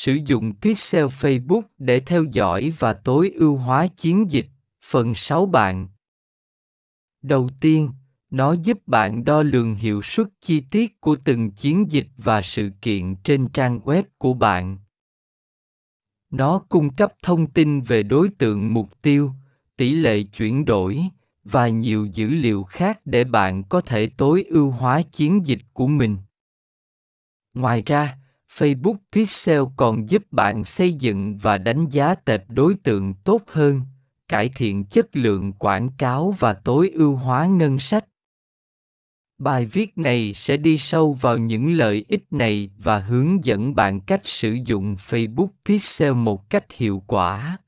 Sử dụng Pixel Facebook để theo dõi và tối ưu hóa chiến dịch. Phần 6 bạn. Đầu tiên, nó giúp bạn đo lường hiệu suất chi tiết của từng chiến dịch và sự kiện trên trang web của bạn. Nó cung cấp thông tin về đối tượng mục tiêu, tỷ lệ chuyển đổi và nhiều dữ liệu khác để bạn có thể tối ưu hóa chiến dịch của mình. Ngoài ra, Facebook Pixel còn giúp bạn xây dựng và đánh giá tệp đối tượng tốt hơn, cải thiện chất lượng quảng cáo và tối ưu hóa ngân sách. Bài viết này sẽ đi sâu vào những lợi ích này và hướng dẫn bạn cách sử dụng Facebook Pixel một cách hiệu quả.